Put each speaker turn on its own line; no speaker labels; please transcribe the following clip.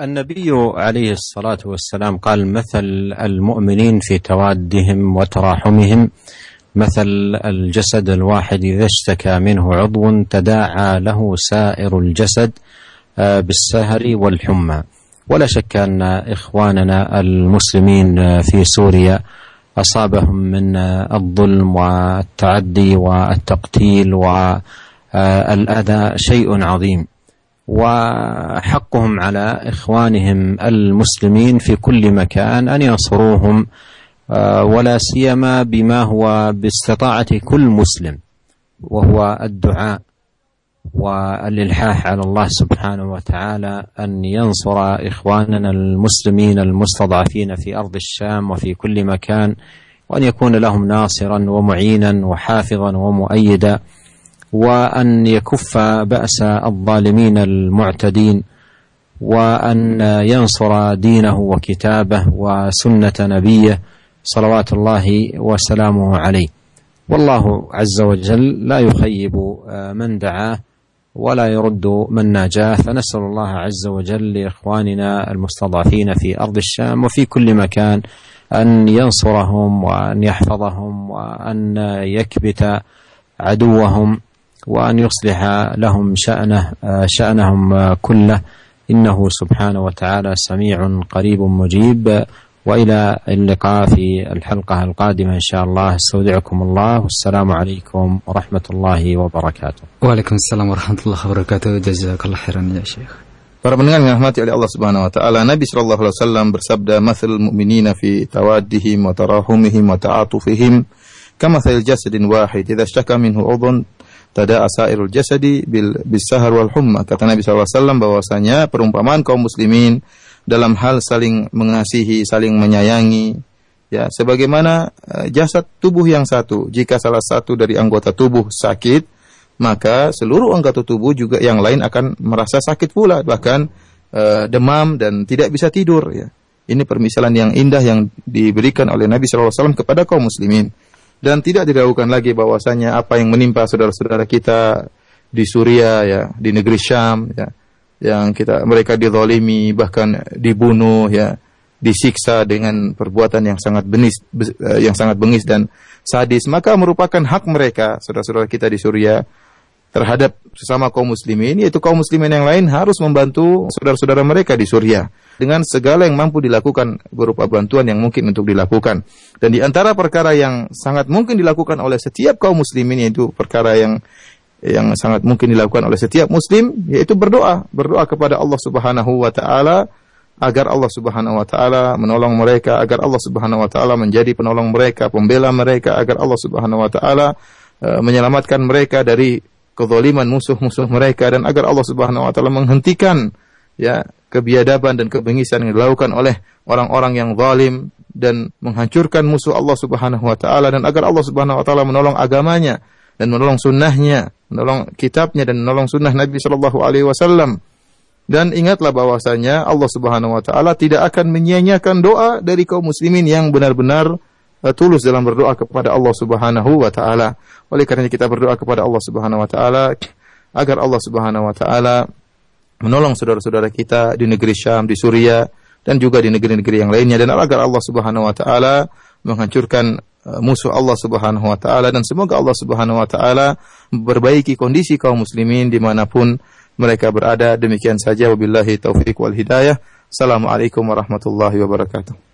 النبي عليه الصلاة والسلام قال مثل المؤمنين في توادهم وتراحمهم مثل الجسد الواحد إذا اشتكى منه عضو تداعى له سائر الجسد آه، بالسهر والحمى. ولا شك أن إخواننا المسلمين في سوريا أصابهم من الظلم والتعدي والتقتيل والأذى شيء عظيم. وحقهم على إخوانهم المسلمين في كل مكان أن ينصروهم ولا سيما بما هو باستطاعة كل مسلم وهو الدعاء والإلحاح على الله سبحانه وتعالى أن ينصر إخواننا المسلمين المستضعفين في أرض الشام وفي كل مكان وأن يكون لهم ناصرا ومعينا وحافظا ومؤيدا. وأن يكف بأس الظالمين المعتدين وأن ينصر دينه وكتابه وسنة نبيه صلوات الله وسلامه عليه. والله عز وجل لا يخيب من دعاه ولا يرد من ناجاه. فنسأل الله عز وجل لإخواننا المستضعفين في أرض الشام وفي كل مكان أن ينصرهم وأن يحفظهم وأن يكبت عدوهم. وأن يصلح لهم شأنه شأنهم كله إنه سبحانه وتعالى سميع قريب مجيب والى اللقاء في الحلقة القادمه ان شاء الله استودعكم الله والسلام عليكم ورحمه الله وبركاته.
Waalaikumsalam warahmatullahi wabarakatuh. Jazakallah khairan ya Syekh.
Para pendengar yang dirahmati oleh Allah Subhanahu wa taala, Nabi sallallahu alaihi wasallam bersabda, "Matsalul mu'minina fi tawaddihim wa tarahumihim wa ta'atufihim kamatsalil jasadin wahid idza ishtaka minhu udhun tada'a sairul jasadi bil bisahar wal humma." Kata Nabi wasallam bahwasanya perumpamaan kaum muslimin dalam hal saling mengasihi, saling menyayangi. Ya, sebagaimana uh, jasad tubuh yang satu, jika salah satu dari anggota tubuh sakit, maka seluruh anggota tubuh juga yang lain akan merasa sakit pula, bahkan uh, demam dan tidak bisa tidur ya. Ini permisalan yang indah yang diberikan oleh Nabi SAW kepada kaum muslimin. Dan tidak diragukan lagi bahwasanya apa yang menimpa saudara-saudara kita di Suriah ya, di negeri Syam ya, yang kita mereka dizalimi bahkan dibunuh ya disiksa dengan perbuatan yang sangat benis eh, yang sangat bengis dan sadis. Maka merupakan hak mereka saudara-saudara kita di Suriah terhadap sesama kaum muslimin yaitu kaum muslimin yang lain harus membantu saudara-saudara mereka di Suriah dengan segala yang mampu dilakukan berupa bantuan yang mungkin untuk dilakukan. Dan di antara perkara yang sangat mungkin dilakukan oleh setiap kaum muslimin yaitu perkara yang yang sangat mungkin dilakukan oleh setiap muslim yaitu berdoa, berdoa kepada Allah Subhanahu wa taala agar Allah Subhanahu wa taala menolong mereka, agar Allah Subhanahu wa taala menjadi penolong mereka, pembela mereka, agar Allah Subhanahu wa taala uh, menyelamatkan mereka dari kezaliman musuh-musuh mereka dan agar Allah Subhanahu wa taala menghentikan ya kebiadaban dan kebengisan yang dilakukan oleh orang-orang yang zalim dan menghancurkan musuh Allah Subhanahu wa taala dan agar Allah Subhanahu wa taala menolong agamanya dan menolong sunnahnya, menolong kitabnya dan menolong sunnah Nabi Shallallahu Alaihi Wasallam. Dan ingatlah bahwasanya Allah Subhanahu Wa Taala tidak akan menyia-nyiakan doa dari kaum muslimin yang benar-benar tulus dalam berdoa kepada Allah Subhanahu Wa Taala. Oleh karena kita berdoa kepada Allah Subhanahu Wa Taala agar Allah Subhanahu Wa Taala menolong saudara-saudara kita di negeri Syam, di Suriah, dan juga di negeri-negeri yang lainnya dan agar Allah Subhanahu wa taala menghancurkan Uh, musuh Allah Subhanahu wa taala dan semoga Allah Subhanahu wa taala memperbaiki kondisi kaum muslimin di mana pun mereka berada. Demikian saja wabillahi taufik wal hidayah. Assalamualaikum warahmatullahi wabarakatuh.